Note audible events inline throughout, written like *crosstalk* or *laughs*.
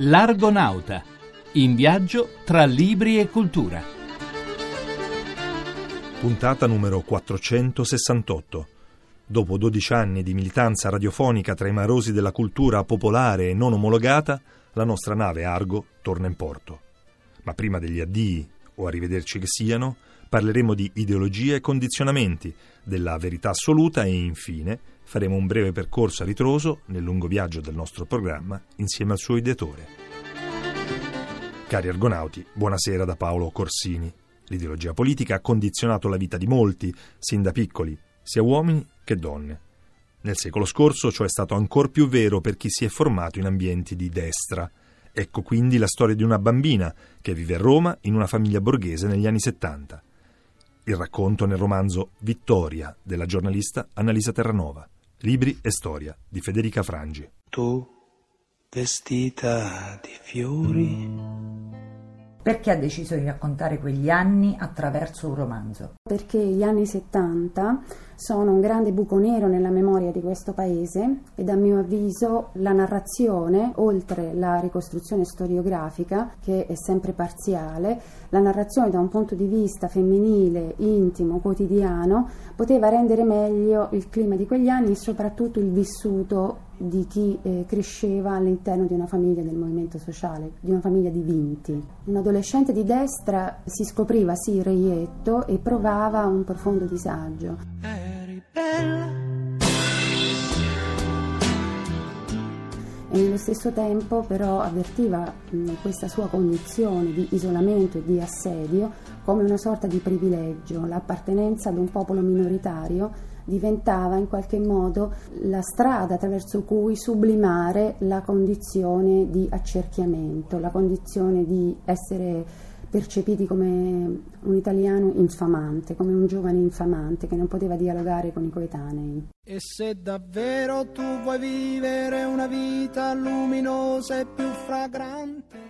L'Argonauta, in viaggio tra libri e cultura. Puntata numero 468. Dopo 12 anni di militanza radiofonica tra i marosi della cultura popolare e non omologata, la nostra nave Argo torna in porto. Ma prima degli addii, o arrivederci che siano, parleremo di ideologia e condizionamenti, della verità assoluta e infine faremo un breve percorso a ritroso nel lungo viaggio del nostro programma insieme al suo ideatore. Cari argonauti, buonasera da Paolo Corsini. L'ideologia politica ha condizionato la vita di molti, sin da piccoli, sia uomini che donne. Nel secolo scorso ciò è stato ancora più vero per chi si è formato in ambienti di destra. Ecco quindi la storia di una bambina che vive a Roma in una famiglia borghese negli anni 70 il racconto nel romanzo Vittoria della giornalista Annalisa Terranova, Libri e storia di Federica Frangi. Tu, vestita di fiori perché ha deciso di raccontare quegli anni attraverso un romanzo? Perché gli anni 70 sono un grande buco nero nella memoria di questo paese ed a mio avviso la narrazione, oltre la ricostruzione storiografica, che è sempre parziale, la narrazione da un punto di vista femminile, intimo, quotidiano, poteva rendere meglio il clima di quegli anni e soprattutto il vissuto di chi eh, cresceva all'interno di una famiglia del movimento sociale, di una famiglia di vinti. Un adolescente di destra si scopriva sì reietto e provava un profondo disagio. Eri bella. E nello stesso tempo però avvertiva mh, questa sua condizione di isolamento e di assedio come una sorta di privilegio, l'appartenenza ad un popolo minoritario diventava in qualche modo la strada attraverso cui sublimare la condizione di accerchiamento, la condizione di essere percepiti come un italiano infamante, come un giovane infamante che non poteva dialogare con i coetanei. E se davvero tu vuoi vivere una vita luminosa e più fragrante?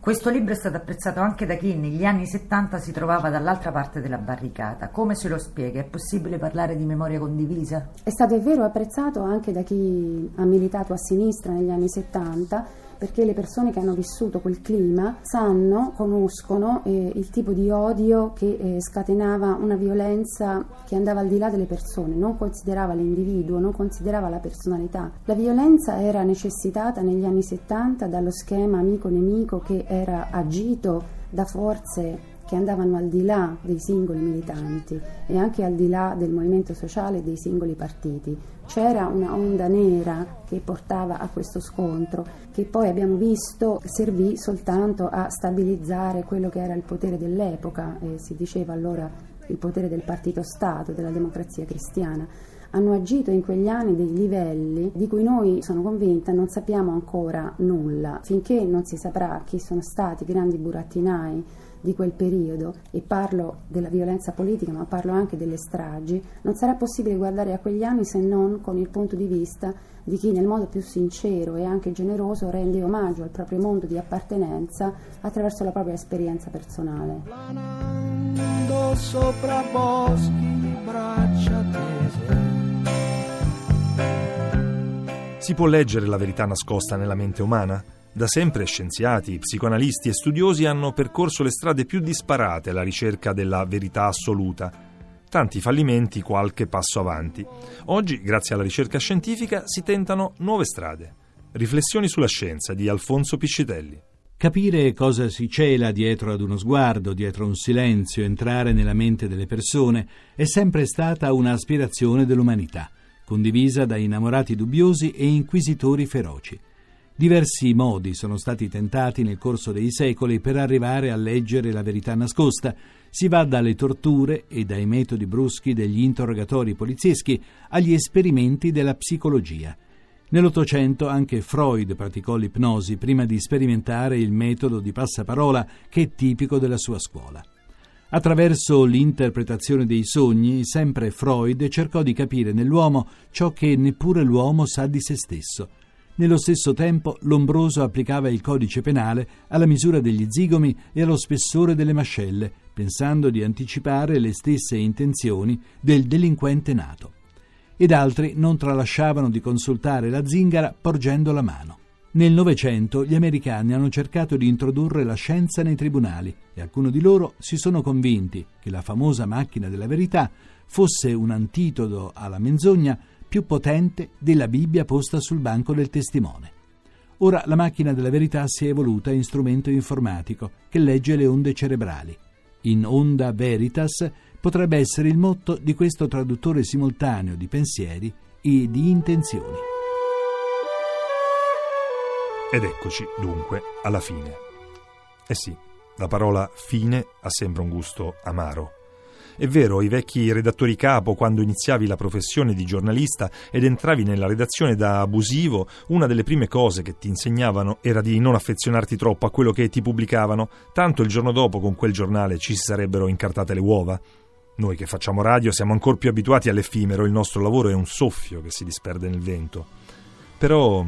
Questo libro è stato apprezzato anche da chi negli anni 70 si trovava dall'altra parte della barricata. Come se lo spiega? È possibile parlare di memoria condivisa? È stato, è vero, apprezzato anche da chi ha militato a sinistra negli anni 70 perché le persone che hanno vissuto quel clima sanno, conoscono eh, il tipo di odio che eh, scatenava una violenza che andava al di là delle persone, non considerava l'individuo, non considerava la personalità. La violenza era necessitata negli anni 70 dallo schema amico-nemico che era agito da forze che andavano al di là dei singoli militanti e anche al di là del movimento sociale e dei singoli partiti. C'era una onda nera che portava a questo scontro, che poi abbiamo visto servì soltanto a stabilizzare quello che era il potere dell'epoca, eh, si diceva allora il potere del partito Stato, della democrazia cristiana hanno agito in quegli anni dei livelli di cui noi, sono convinta, non sappiamo ancora nulla. Finché non si saprà chi sono stati i grandi burattinai di quel periodo, e parlo della violenza politica, ma parlo anche delle stragi, non sarà possibile guardare a quegli anni se non con il punto di vista di chi nel modo più sincero e anche generoso rende omaggio al proprio mondo di appartenenza attraverso la propria esperienza personale. Planando sopra boschi, braccia Si può leggere la verità nascosta nella mente umana? Da sempre scienziati, psicoanalisti e studiosi hanno percorso le strade più disparate alla ricerca della verità assoluta. Tanti fallimenti, qualche passo avanti. Oggi, grazie alla ricerca scientifica, si tentano nuove strade. Riflessioni sulla scienza di Alfonso Piscitelli. Capire cosa si cela dietro ad uno sguardo, dietro un silenzio, entrare nella mente delle persone, è sempre stata un'aspirazione dell'umanità, condivisa da innamorati dubbiosi e inquisitori feroci. Diversi modi sono stati tentati nel corso dei secoli per arrivare a leggere la verità nascosta. Si va dalle torture e dai metodi bruschi degli interrogatori polizieschi agli esperimenti della psicologia. Nell'Ottocento anche Freud praticò l'ipnosi prima di sperimentare il metodo di passaparola che è tipico della sua scuola. Attraverso l'interpretazione dei sogni, sempre Freud cercò di capire nell'uomo ciò che neppure l'uomo sa di se stesso – nello stesso tempo Lombroso applicava il codice penale alla misura degli zigomi e allo spessore delle mascelle, pensando di anticipare le stesse intenzioni del delinquente nato. Ed altri non tralasciavano di consultare la zingara porgendo la mano. Nel Novecento gli americani hanno cercato di introdurre la scienza nei tribunali e alcuni di loro si sono convinti che la famosa macchina della verità fosse un antitodo alla menzogna più potente della Bibbia posta sul banco del testimone. Ora la macchina della verità si è evoluta in strumento informatico che legge le onde cerebrali. In onda veritas potrebbe essere il motto di questo traduttore simultaneo di pensieri e di intenzioni. Ed eccoci, dunque, alla fine. Eh sì, la parola fine ha sempre un gusto amaro. È vero, i vecchi redattori capo, quando iniziavi la professione di giornalista ed entravi nella redazione da abusivo, una delle prime cose che ti insegnavano era di non affezionarti troppo a quello che ti pubblicavano, tanto il giorno dopo con quel giornale ci si sarebbero incartate le uova. Noi che facciamo radio siamo ancora più abituati all'effimero, il nostro lavoro è un soffio che si disperde nel vento. Però,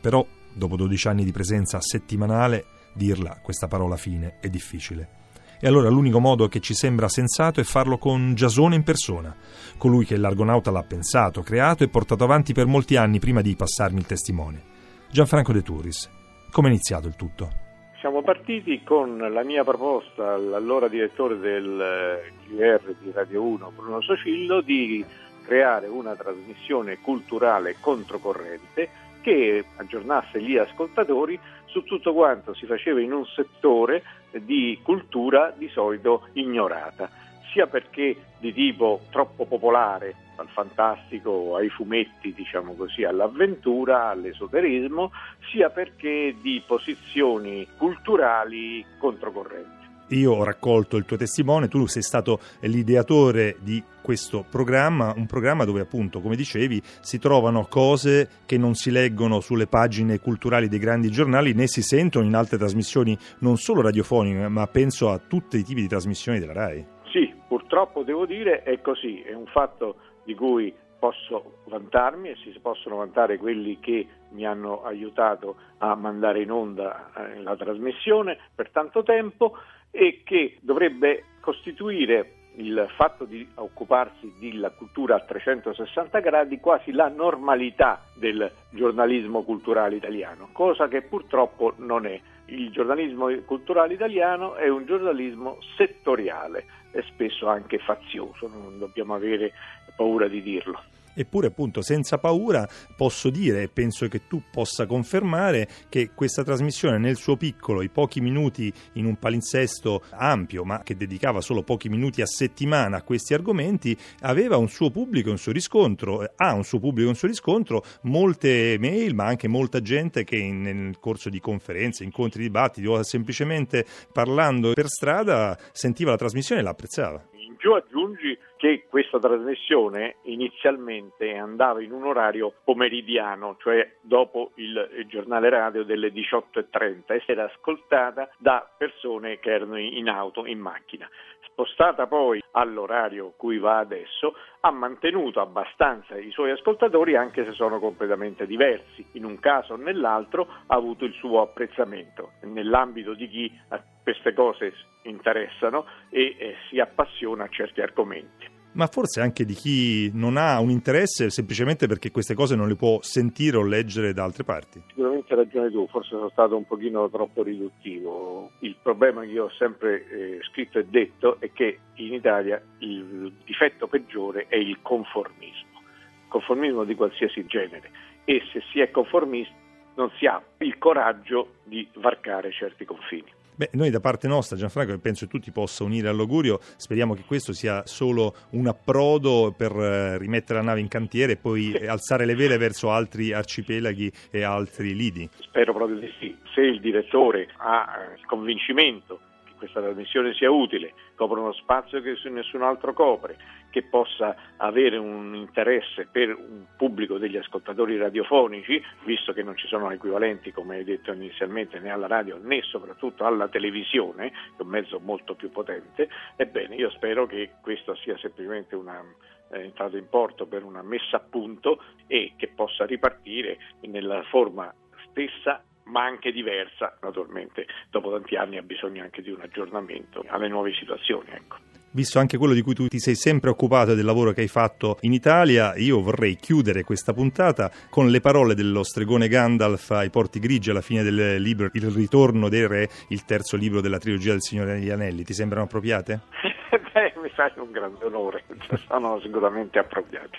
però dopo 12 anni di presenza settimanale, dirla questa parola fine è difficile. E allora l'unico modo che ci sembra sensato è farlo con Giasone in persona, colui che l'Argonauta l'ha pensato, creato e portato avanti per molti anni prima di passarmi il testimone. Gianfranco De Turris. Come è iniziato il tutto? Siamo partiti con la mia proposta all'allora direttore del GR di Radio 1, Bruno Socillo, di creare una trasmissione culturale controcorrente che aggiornasse gli ascoltatori su tutto quanto si faceva in un settore di cultura di solito ignorata, sia perché di tipo troppo popolare, dal fantastico ai fumetti, diciamo così, all'avventura, all'esoterismo, sia perché di posizioni culturali controcorrenti. Io ho raccolto il tuo testimone, tu sei stato l'ideatore di questo programma, un programma dove appunto, come dicevi, si trovano cose che non si leggono sulle pagine culturali dei grandi giornali né si sentono in altre trasmissioni non solo radiofoniche, ma penso a tutti i tipi di trasmissioni della RAI. Sì, purtroppo devo dire è così, è un fatto di cui posso vantarmi e si possono vantare quelli che mi hanno aiutato a mandare in onda eh, la trasmissione per tanto tempo e che dovrebbe costituire il fatto di occuparsi della cultura a 360 gradi quasi la normalità del giornalismo culturale italiano, cosa che purtroppo non è. Il giornalismo culturale italiano è un giornalismo settoriale e spesso anche fazioso, non dobbiamo avere paura di dirlo. Eppure, appunto, senza paura posso dire, e penso che tu possa confermare, che questa trasmissione nel suo piccolo, i pochi minuti in un palinsesto ampio, ma che dedicava solo pochi minuti a settimana a questi argomenti, aveva un suo pubblico un suo riscontro, ha un suo pubblico un suo riscontro, molte mail, ma anche molta gente che nel corso di conferenze, incontri, dibattiti o semplicemente parlando per strada sentiva la trasmissione e la apprezzava. In più aggiungi che questa trasmissione inizialmente andava in un orario pomeridiano, cioè dopo il giornale radio delle 18.30 e era ascoltata da persone che erano in auto, in macchina. Spostata poi all'orario cui va adesso, ha mantenuto abbastanza i suoi ascoltatori anche se sono completamente diversi. In un caso o nell'altro ha avuto il suo apprezzamento nell'ambito di chi queste cose interessano e eh, si appassiona a certi argomenti ma forse anche di chi non ha un interesse semplicemente perché queste cose non le può sentire o leggere da altre parti. Sicuramente hai ragione tu, forse sono stato un pochino troppo riduttivo. Il problema che io ho sempre eh, scritto e detto è che in Italia il difetto peggiore è il conformismo, conformismo di qualsiasi genere e se si è conformisti non si ha il coraggio di varcare certi confini. Beh, noi da parte nostra, Gianfranco, e penso che tu ti possa unire all'augurio, speriamo che questo sia solo un approdo per eh, rimettere la nave in cantiere e poi sì. alzare le vele verso altri arcipelaghi e altri lidi. Spero proprio di sì. Se il direttore ha il convincimento questa trasmissione sia utile, copre uno spazio che nessun altro copre, che possa avere un interesse per un pubblico degli ascoltatori radiofonici, visto che non ci sono equivalenti, come hai detto inizialmente, né alla radio né soprattutto alla televisione, che è un mezzo molto più potente, ebbene io spero che questa sia semplicemente una eh, entrata in porto per una messa a punto e che possa ripartire nella forma stessa ma anche diversa, naturalmente dopo tanti anni ha bisogno anche di un aggiornamento alle nuove situazioni. Ecco. visto anche quello di cui tu ti sei sempre occupato e del lavoro che hai fatto in Italia, io vorrei chiudere questa puntata con le parole dello stregone Gandalf ai Porti Grigi alla fine del libro Il ritorno dei re, il terzo libro della trilogia del Signore degli Anelli. Ti sembrano appropriate? *laughs* Beh, mi fai un grande onore, sono sicuramente appropriate.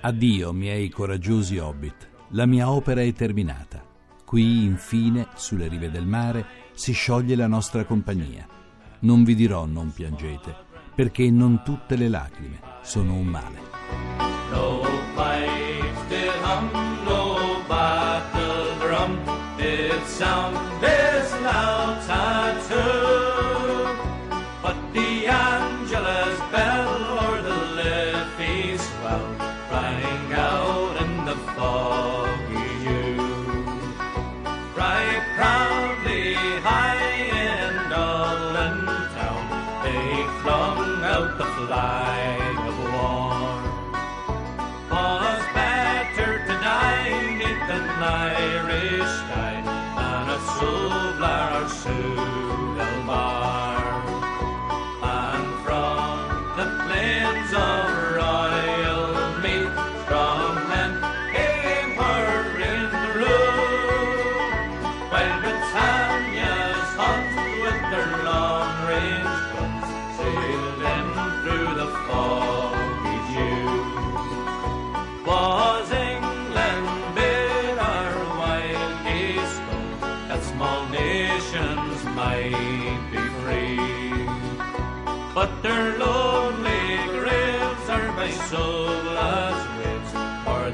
Addio, miei coraggiosi hobbit. La mia opera è terminata. Qui, infine, sulle rive del mare, si scioglie la nostra compagnia. Non vi dirò non piangete, perché non tutte le lacrime sono un male. No pipes did hum, no battle drum did sound high.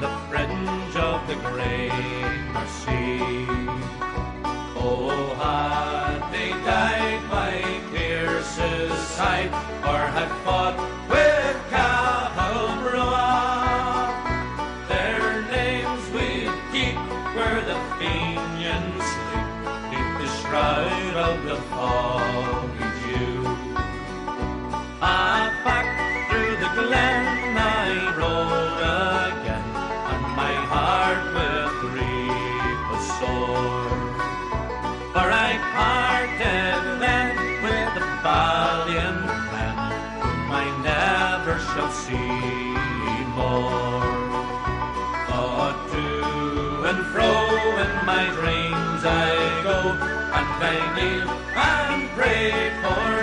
The fringe of the great Sea. I go, and I kneel and pray for